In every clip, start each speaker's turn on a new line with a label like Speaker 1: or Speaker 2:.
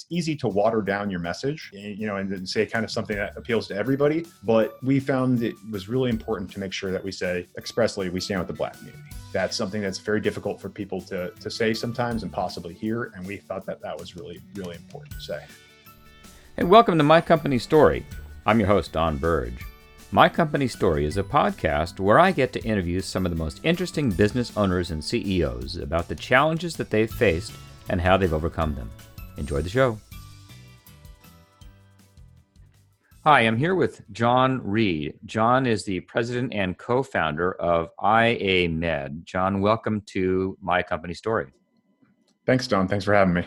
Speaker 1: it's easy to water down your message, eh, you know, and say kind of something that appeals to everybody. But we found it was really important to make sure that we say expressly we stand with the Black community. That's something that's very difficult for people to to say sometimes and possibly hear, and we thought that that was really really important to say.
Speaker 2: And welcome to My Company Story. I'm your host Don Burge. My Company Story is a podcast where I get to interview some of the most interesting business owners and CEOs about the challenges that they've faced and how they've overcome them. Enjoy the show. Hi, I'm here with John Reed. John is the president and co founder of IA Med. John, welcome to My Company Story.
Speaker 1: Thanks, Don. Thanks for having me.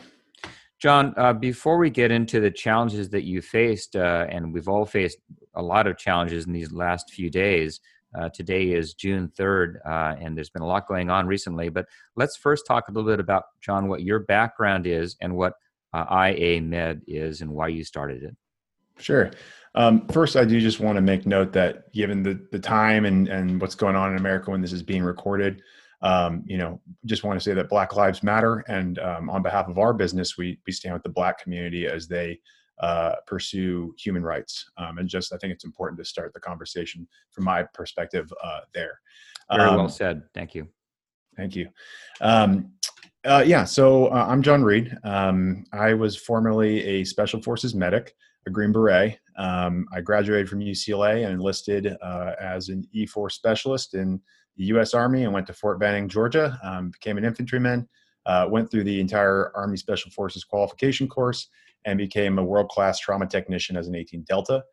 Speaker 2: John, uh, before we get into the challenges that you faced, uh, and we've all faced a lot of challenges in these last few days. Uh, today is June 3rd, uh, and there's been a lot going on recently. But let's first talk a little bit about, John, what your background is and what uh, IA Med is and why you started it.
Speaker 1: Sure. Um, first, I do just want to make note that given the, the time and, and what's going on in America when this is being recorded, um, you know, just want to say that Black Lives Matter, and um, on behalf of our business, we we stand with the Black community as they uh, pursue human rights. Um, and just I think it's important to start the conversation from my perspective uh, there.
Speaker 2: Very well um, said. Thank you.
Speaker 1: Thank you. Um, uh, yeah, so uh, I'm John Reed. Um, I was formerly a Special Forces medic, a Green Beret. I graduated from UCLA and enlisted uh, as an E4 specialist in the U.S. Army and went to Fort Benning, Georgia. Um, became an infantryman. Uh, went through the entire Army Special Forces qualification course and became a world-class trauma technician as an 18 Delta.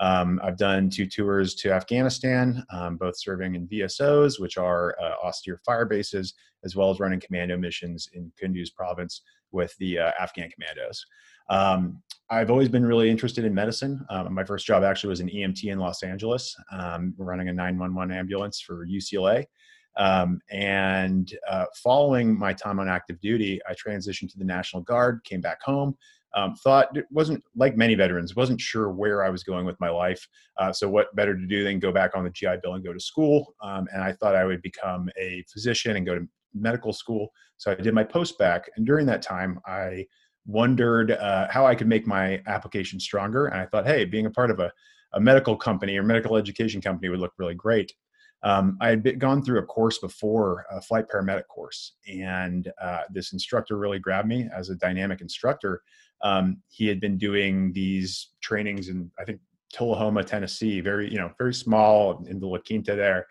Speaker 1: Um, I've done two tours to Afghanistan, um, both serving in VSOs, which are uh, austere fire bases, as well as running commando missions in Kunduz province with the uh, Afghan commandos. Um, I've always been really interested in medicine. Um, my first job actually was an EMT in Los Angeles, um, running a 911 ambulance for UCLA. Um, and uh, following my time on active duty, I transitioned to the National Guard, came back home. Um, thought it wasn't like many veterans, wasn't sure where I was going with my life. Uh, so, what better to do than go back on the GI Bill and go to school? Um, and I thought I would become a physician and go to medical school. So, I did my post-bacc. And during that time, I wondered uh, how I could make my application stronger. And I thought, hey, being a part of a, a medical company or medical education company would look really great. Um, I had been, gone through a course before, a flight paramedic course, and uh, this instructor really grabbed me as a dynamic instructor. Um, he had been doing these trainings in, I think, Tullahoma, Tennessee, very, you know, very small in the La Quinta there.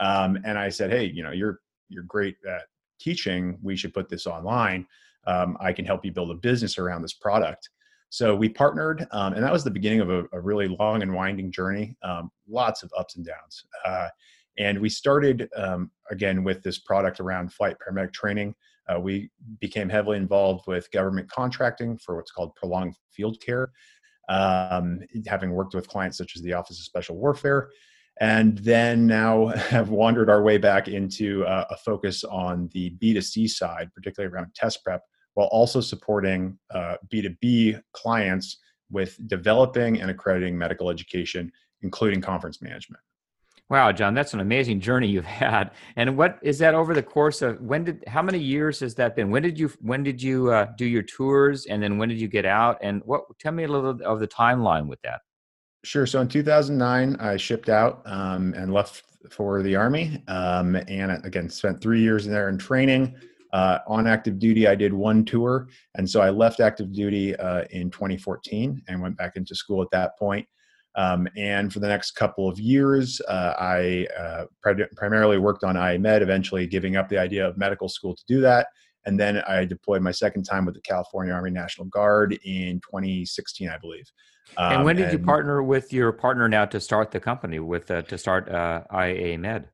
Speaker 1: Um, and I said, hey, you know, you're you're great at teaching. We should put this online um, I can help you build a business around this product. So we partnered, um, and that was the beginning of a, a really long and winding journey, um, lots of ups and downs. Uh, and we started um, again with this product around flight paramedic training. Uh, we became heavily involved with government contracting for what's called prolonged field care, um, having worked with clients such as the Office of Special Warfare and then now have wandered our way back into uh, a focus on the B2C side, particularly around test prep, while also supporting uh, B2B clients with developing and accrediting medical education, including conference management.
Speaker 2: Wow, John, that's an amazing journey you've had. And what is that over the course of when did how many years has that been? When did you when did you uh, do your tours, and then when did you get out? And what tell me a little of the timeline with that.
Speaker 1: Sure. So in 2009, I shipped out um, and left for the Army. Um, and again, spent three years there in training. Uh, on active duty, I did one tour. And so I left active duty uh, in 2014 and went back into school at that point. Um, and for the next couple of years, uh, I uh, primarily worked on IA Med, eventually giving up the idea of medical school to do that. And then I deployed my second time with the California Army National Guard in 2016, I believe.
Speaker 2: Um, and when did and, you partner with your partner now to start the company with uh, to start uh, IA Med?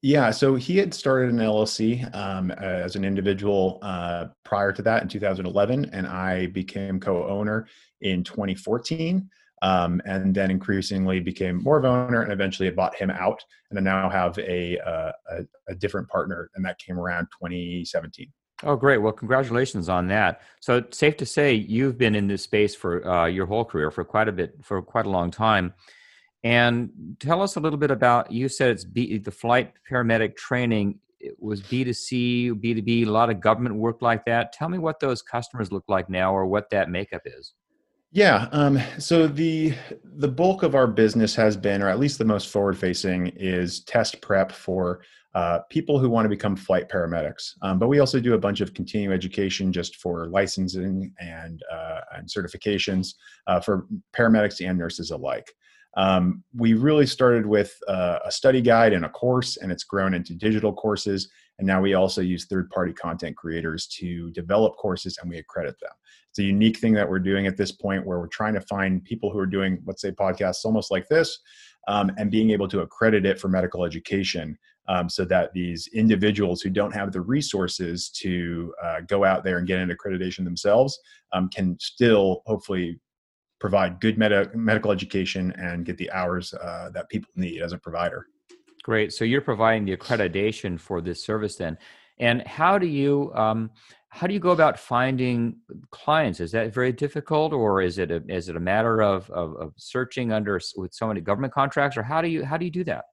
Speaker 1: Yeah, so he had started an LLC um, as an individual uh, prior to that in 2011, and I became co-owner in 2014. Um, and then increasingly became more of an owner and eventually bought him out and I now have a, uh, a, a different partner and that came around 2017
Speaker 2: Oh, great. Well, congratulations on that. So, it's safe to say you've been in this space for uh, your whole career for quite a bit, for quite a long time. And tell us a little bit about you said it's B, the flight paramedic training. it was B2C, B2B, a lot of government work like that. Tell me what those customers look like now or what that makeup is.
Speaker 1: Yeah. Um, so the the bulk of our business has been, or at least the most forward facing, is test prep for uh, people who want to become flight paramedics. Um, but we also do a bunch of continuing education just for licensing and uh, and certifications uh, for paramedics and nurses alike. Um, we really started with uh, a study guide and a course, and it's grown into digital courses. And now we also use third party content creators to develop courses and we accredit them. It's a unique thing that we're doing at this point where we're trying to find people who are doing, let's say, podcasts almost like this um, and being able to accredit it for medical education um, so that these individuals who don't have the resources to uh, go out there and get an accreditation themselves um, can still hopefully provide good med- medical education and get the hours uh, that people need as a provider.
Speaker 2: Great. So you're providing the accreditation for this service then. And how do you um, how do you go about finding clients? Is that very difficult, or is it a, is it a matter of, of, of searching under with so many government contracts, or how do you how do you do that?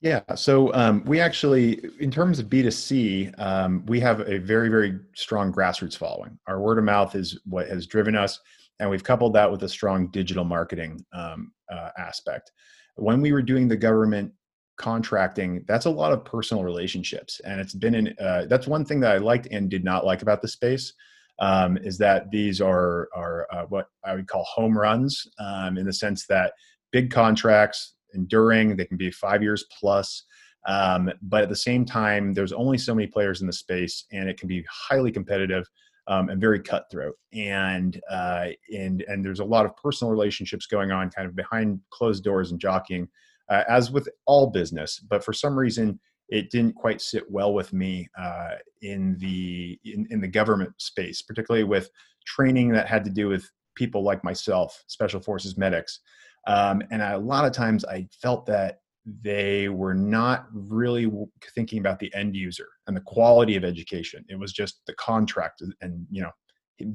Speaker 1: Yeah, so um, we actually, in terms of B2C, um, we have a very, very strong grassroots following. Our word of mouth is what has driven us, and we've coupled that with a strong digital marketing um, uh, aspect. When we were doing the government contracting that's a lot of personal relationships. And it's been in uh, that's one thing that i liked and did not like about the space um, is that these are are uh, what i would call home runs um, in the sense that big contracts enduring they can be five years plus um, but at the same time there's only so many players in the space and it can be highly competitive um, and very cutthroat. And uh, and and there's a lot of personal relationships going on kind of behind closed doors and jockeying uh, as with all business. But for some reason, it didn't quite sit well with me uh, in the in, in the government space, particularly with training that had to do with people like myself, special forces medics. Um, and I, a lot of times I felt that they were not really thinking about the end user and the quality of education. It was just the contract and, you know,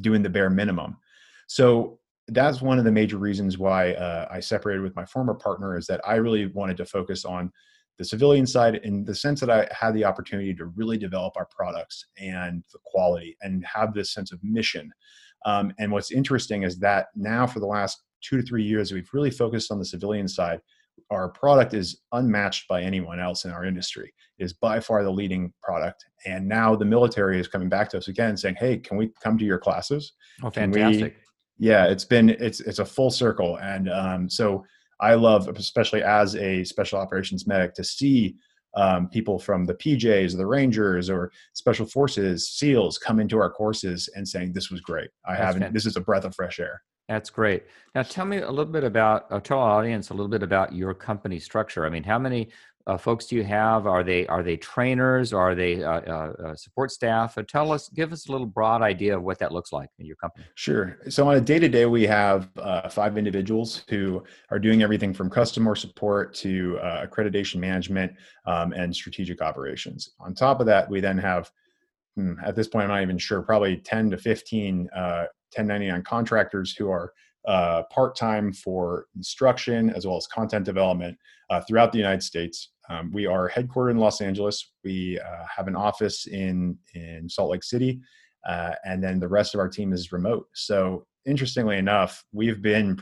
Speaker 1: doing the bare minimum. So that's one of the major reasons why uh, I separated with my former partner is that I really wanted to focus on the civilian side in the sense that I had the opportunity to really develop our products and the quality and have this sense of mission. Um, and what's interesting is that now for the last two to three years, we've really focused on the civilian side. Our product is unmatched by anyone else in our industry. It is by far the leading product. And now the military is coming back to us again saying, hey, can we come to your classes?
Speaker 2: Oh, fantastic
Speaker 1: yeah it's been it's it's a full circle and um, so i love especially as a special operations medic to see um, people from the pjs or the rangers or special forces seals come into our courses and saying this was great i That's haven't fantastic. this is a breath of fresh air
Speaker 2: that's great. Now, tell me a little bit about, uh, tell our audience a little bit about your company structure. I mean, how many uh, folks do you have? Are they are they trainers? Are they uh, uh, uh support staff? Uh, tell us, give us a little broad idea of what that looks like in your company.
Speaker 1: Sure. So on a day to day, we have uh, five individuals who are doing everything from customer support to accreditation management um, and strategic operations. On top of that, we then have hmm, at this point, I'm not even sure, probably 10 to 15 1099 contractors who are part time for instruction as well as content development throughout the United States. Um, we are headquartered in Los Angeles. We uh, have an office in in Salt Lake City, uh, and then the rest of our team is remote. So interestingly enough, we've been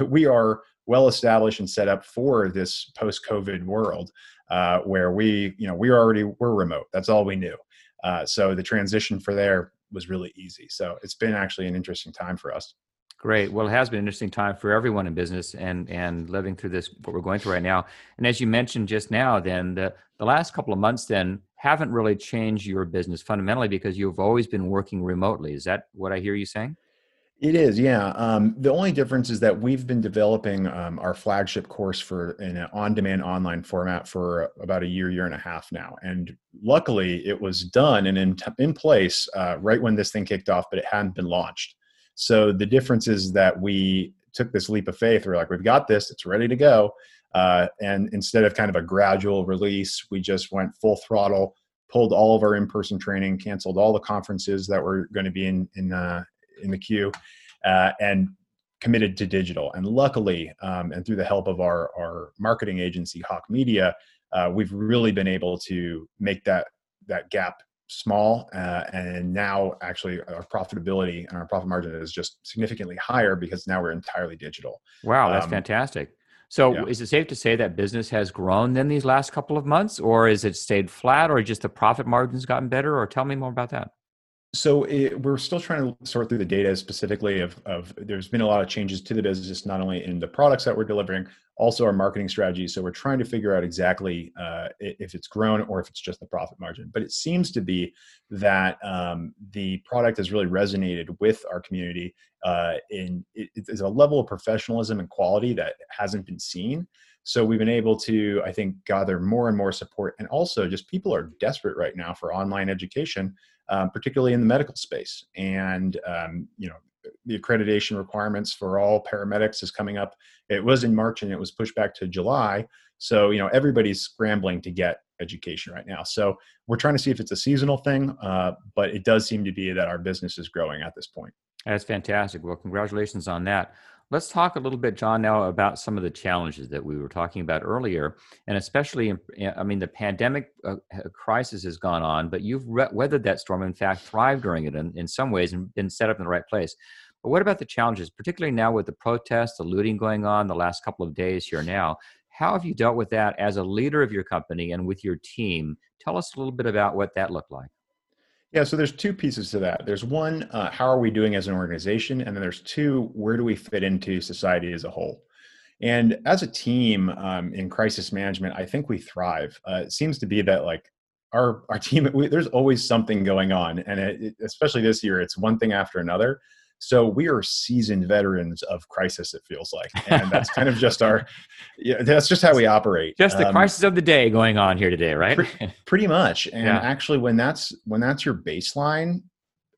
Speaker 1: we are well established and set up for this post COVID world uh, where we you know we already were remote. That's all we knew. Uh, so the transition for there was really easy. So it's been actually an interesting time for us.
Speaker 2: Great. Well, it has been an interesting time for everyone in business and and living through this what we're going through right now. And as you mentioned just now, then the the last couple of months then haven't really changed your business fundamentally because you've always been working remotely. Is that what I hear you saying?
Speaker 1: It is, yeah. Um, the only difference is that we've been developing um, our flagship course for in an on-demand online format for about a year, year and a half now. And luckily, it was done and in in place uh, right when this thing kicked off, but it hadn't been launched. So the difference is that we took this leap of faith. We're like, we've got this; it's ready to go. Uh, and instead of kind of a gradual release, we just went full throttle, pulled all of our in-person training, canceled all the conferences that were going to be in in uh, in the queue, uh, and committed to digital. And luckily, um, and through the help of our our marketing agency, Hawke Media, uh, we've really been able to make that that gap small uh, and now actually our profitability and our profit margin is just significantly higher because now we're entirely digital.
Speaker 2: Wow that's um, fantastic. So yeah. is it safe to say that business has grown then these last couple of months or is it stayed flat or just the profit margins gotten better or tell me more about that
Speaker 1: so it, we're still trying to sort through the data specifically of, of there's been a lot of changes to the business not only in the products that we're delivering also our marketing strategy. So we're trying to figure out exactly uh, if it's grown or if it's just the profit margin. But it seems to be that um, the product has really resonated with our community uh, in it, it's a level of professionalism and quality that hasn't been seen. So we've been able to i think gather more and more support. And also just people are desperate right now for online education um, particularly in the medical space. And um, you know, the accreditation requirements for all paramedics is coming up. It was in March and it was pushed back to July. So you know, everybody's scrambling to get education right now. So we're trying to see if it's a seasonal thing, uh, but it does seem to be that our business is growing at this point.
Speaker 2: That's fantastic. Well, congratulations on that. Let's talk a little bit, John, now about some of the challenges that we were talking about earlier, and especially, I mean, the pandemic uh, crisis has gone on, but you've re- weathered that storm. In fact, thrived during it in, in some ways and been set up in the right place. But what about the challenges, particularly now with the protests, the looting going on the last couple of days here now? How have you dealt with that as a leader of your company and with your team? Tell us a little bit about what that looked like.
Speaker 1: Yeah, so there's two pieces to that. There's one, uh, how are we doing as an organization? And then there's two, where do we fit into society as a whole? And as a team um, in crisis management, I think we thrive. Uh, it seems to be that like our our team, we, there's always something going on, and it, it, especially this year, it's one thing after another. So we are seasoned veterans of crisis. It feels like, and that's kind of just our. Yeah, that's just how we operate.
Speaker 2: Just the um, crisis of the day going on here today, right?
Speaker 1: Pretty, pretty much. And yeah. actually, when that's when that's your baseline,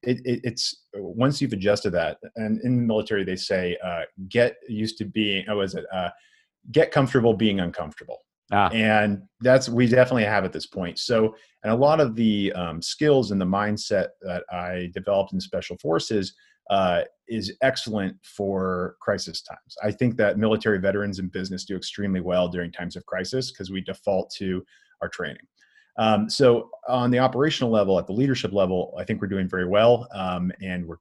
Speaker 1: it, it, it's once you've adjusted that, and in the military they say, uh, get used to being. Oh, is it? Uh, get comfortable being uncomfortable. Ah. And that's we definitely have at this point. So, and a lot of the um, skills and the mindset that I developed in special forces uh, is excellent for crisis times. I think that military veterans and business do extremely well during times of crisis because we default to our training. Um, so on the operational level, at the leadership level, I think we're doing very well, um, and we're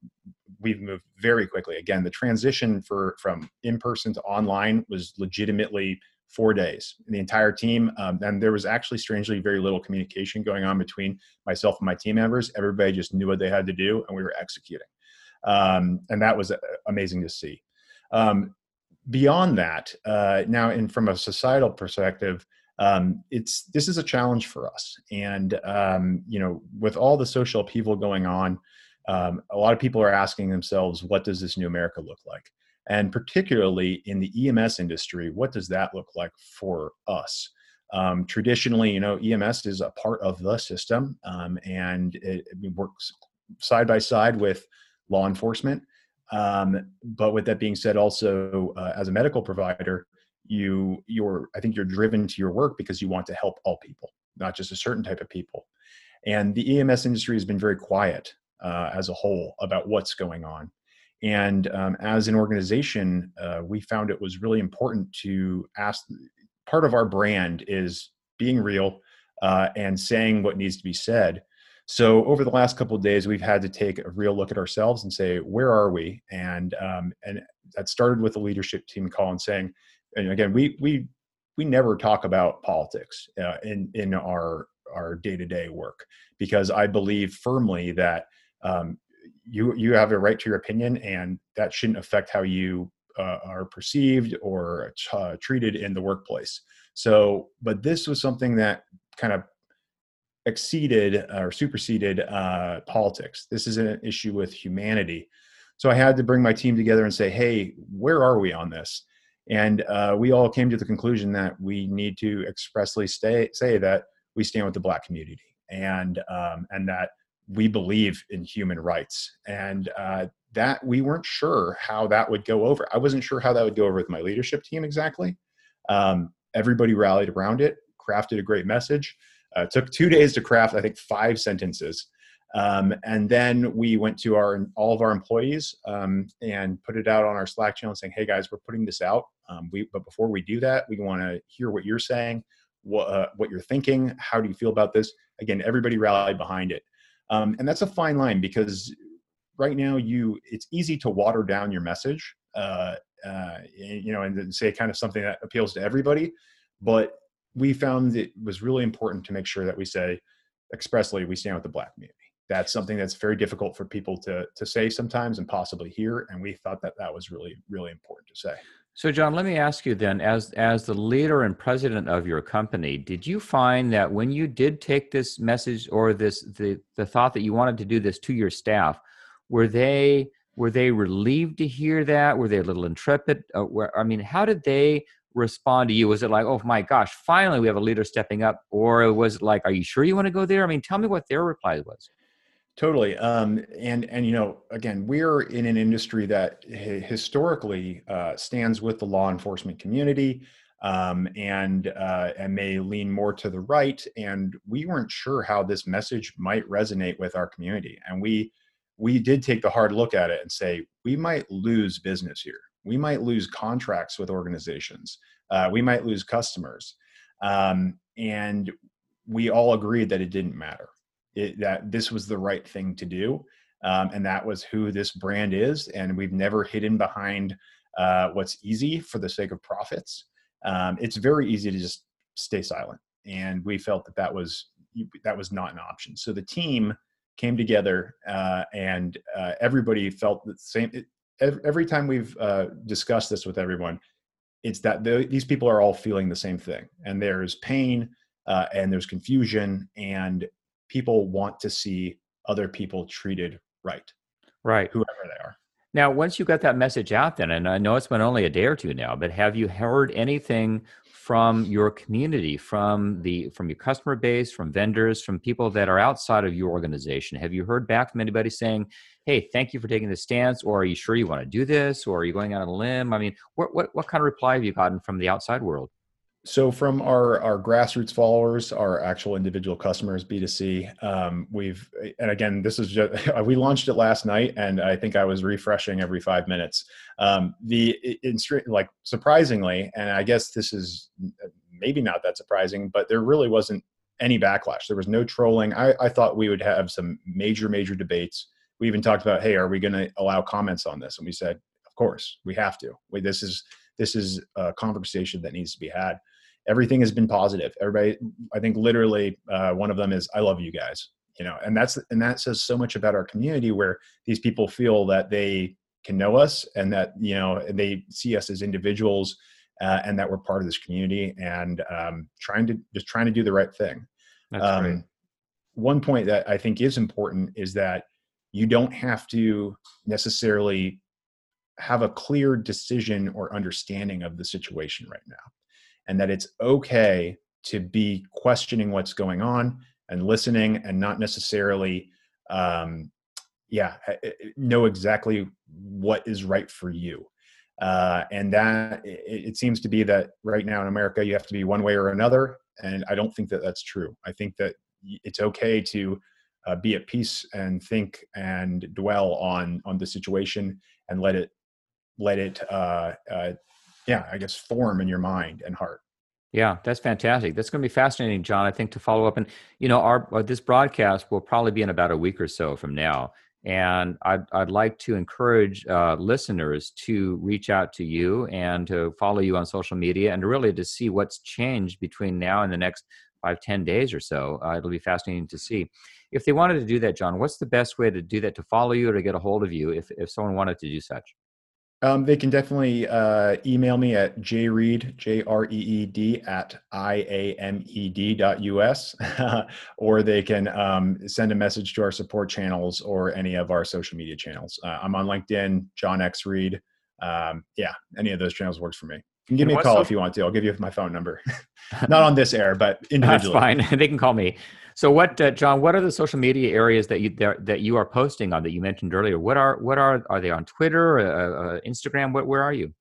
Speaker 1: we've moved very quickly. Again, the transition for from in person to online was legitimately four days. The entire team, um, and there was actually strangely very little communication going on between myself and my team members. Everybody just knew what they had to do, and we were executing um, and that was uh, amazing to see. Um, beyond that, uh, now, in from a societal perspective, um, it's this is a challenge for us, and um, you know, with all the social upheaval going on, um, a lot of people are asking themselves, "What does this new America look like?" And particularly in the EMS industry, what does that look like for us? Um, traditionally, you know, EMS is a part of the system, um, and it, it, works side by side with law enforcement. Um, but with that being said, also uh, as a medical provider, you you're I think you're driven to your work because you want to help all people, not just a certain type of people. And the EMS industry has been very quiet uh, as a whole about what's going on. And um, as an organization, uh, we found it was really important to ask. Part of our brand is being real uh, and saying what needs to be said. So over the last couple of days, we've had to take a real look at ourselves and say, where are we? And um, and that started with the leadership team call and saying, and again, we we we never talk about politics uh, in in our our day to day work because I believe firmly that um, you you have a right to your opinion, and that shouldn't affect how you uh, are perceived or uh, treated in the workplace. So, but this was something that kind of exceeded or superseded uh, politics. This is an issue with humanity. So I had to bring my team together and say, hey, where are we on this? And uh, we all came to the conclusion that we need to expressly stay, say that we stand with the Black community and um, and that we believe in human rights. And uh, that we weren't sure how that would go over. I wasn't sure how that would go over with my leadership team exactly. Um, everybody rallied around it, crafted a great message. Uh, took two days to craft, I think, five sentences. Um, and then we went to our all of our employees um, and put it out on our Slack channel saying, "Hey guys, we're putting this out. Um, we, but before we do that, we want to hear what you're saying. what, uh, what you're thinking. How do you feel about this? Again, everybody rallied behind it. Um, and that's a fine line because right now you it's easy to water down your message uh, uh, you know and say kind of something that appeals to everybody but we found it was really important to make sure that we say expressly we stand with the black community. That's something that's very difficult for people to to say sometimes and possibly hear and we thought that that was really really important to say.
Speaker 2: So john let me ask you then as as the leader and president of your company did you find that when you did take this message or this the the thought that you wanted to do this to your staff were they were they relieved to hear that? Were they a little intrepid? Uh, where, i mean how did they respond to you? Was it like oh my gosh finally we have a leader stepping up or was it like are you sure you want to go there? I mean tell me what their reply was.
Speaker 1: Totally um, and and you know again we're in an industry that historically uh, stands with the law enforcement community um, and uh, and may lean more to the right and we weren't sure how this message might resonate with our community and we we did take the hard look at it and say we might lose business here we might lose contracts with organizations uh, we might lose customers um, and we all agreed that it didn't matter it, that this was the right thing to do um, and that was who this brand is and we've never hidden behind uh, what's easy for the sake of profits um, it's very easy to just stay silent and we felt that that was that was not an option so the team came together uh, and uh, everybody felt the same. Every time we've uh, discussed this with everyone, it's that the, these people are all feeling the same thing, and there's pain uh, and there's confusion, and people want to see other people treated right,
Speaker 2: right,
Speaker 1: whoever they are.
Speaker 2: Now, once you got that message out, then, and I know it's been only a day or two now, but have you heard anything from your community, from the from your customer base, from vendors, from people that are outside of your organization? Have you heard back from anybody saying, "Hey, thank you for taking this stance," or "Are you sure you want to do this?" or "Are you going out on a limb?" I mean, what what what kind of reply have you gotten from the outside world?
Speaker 1: So from our our grassroots followers, our actual individual customers, B2C, um, we've and again, this is just we launched it last night, and I think I was refreshing every five minutes. Um, the in, like surprisingly, and I guess this is maybe not that surprising, but there really wasn't any backlash. There was no trolling. I, I thought we would have some major major debates. We even talked about, hey, are we going to allow comments on this? And we said, of course, we have to. We, this is this is a conversation that needs to be had everything has been positive. Everybody, I think literally uh, one of them is, I love you guys, you know, and that's, and that says so much about our community where these people feel that they can know us and that, you know, they see us as individuals uh, and that we're part of this community and um, trying to just trying to do the right thing. Um, one point that I think is important is that you don't have to necessarily have a clear decision or understanding of the situation right now and that it's okay to be questioning what's going on and listening and not necessarily um, yeah know exactly what is right for you. Uh, and that it, it, seems to be that right now in america you have to be one way or another and i don't think that that's true. I think that it's okay to uh, be at peace and think and dwell on on the situation and let it let it uh, uh yeah, I guess form in your mind and heart.
Speaker 2: Yeah, that's fantastic. That's going to be fascinating, John. I think to follow up, and you know, our uh, this broadcast will probably be in about a week or so from now, and I'd I'd like to encourage uh, listeners to reach out to you and to follow you on social media, and really to see what's changed between now and the next five ten days or so. Uh, it'll be fascinating to see. If they wanted to do that, John, what's the best way to do that? To follow you or to get a hold of you, if if someone wanted to do such.
Speaker 1: Um, they can definitely uh, email me at jreed, J R E E D, at I A M E D dot us, or they can um, send a message to our support channels or any of our social media channels. Uh, I'm on LinkedIn, John X Reed. Um, yeah, any of those channels works for me. You can give me a call so- if you want to. I'll give you my phone number. Not on this air, but individually.
Speaker 2: That's fine. they can call me. So, what, uh, John? What are the social media areas that you that you are posting on that you mentioned earlier? What are what are are they on Twitter, uh, uh, Instagram? What where are you?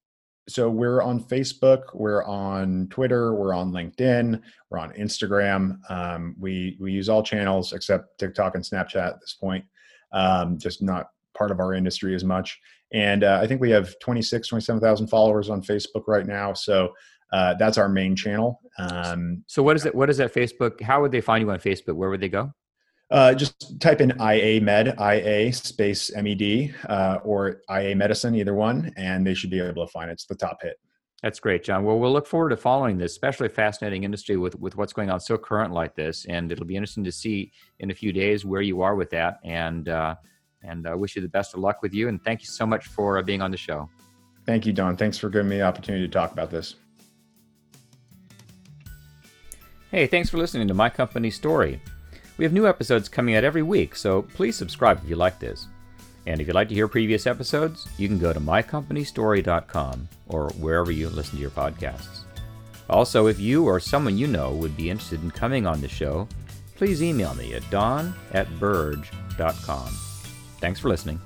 Speaker 1: So we're on Facebook, we're on Twitter, we're on LinkedIn, we're on Instagram. Um, we we use all channels except TikTok and Snapchat at this point. Um, just not part of our industry as much. And uh, I think we have 26, 27,000 followers on Facebook right now. So uh, that's our main channel. Um,
Speaker 2: so what is it? What is that Facebook? How would they find you on Facebook? Where would they go?
Speaker 1: Uh, just type in IA Med, IA space MED, uh, or IA Medicine, either one, and they should be able to find it. It's the top hit.
Speaker 2: That's great, John. Well, we'll look forward to following this, especially fascinating industry with, with what's going on so current like this. And it'll be interesting to see in a few days where you are with that. And uh, and I uh, wish you the best of luck with you. And thank you so much for uh, being on the show.
Speaker 1: Thank you, Don. Thanks for giving me the opportunity to talk about this.
Speaker 2: Hey, thanks for listening to My Company Story. We have new episodes coming out every week, so please subscribe if you like this. And if you'd like to hear previous episodes, you can go to mycompanystory.com or wherever you listen to your podcasts. Also, if you or someone you know would be interested in coming on the show, please email me at don at burge.com. Thanks for listening.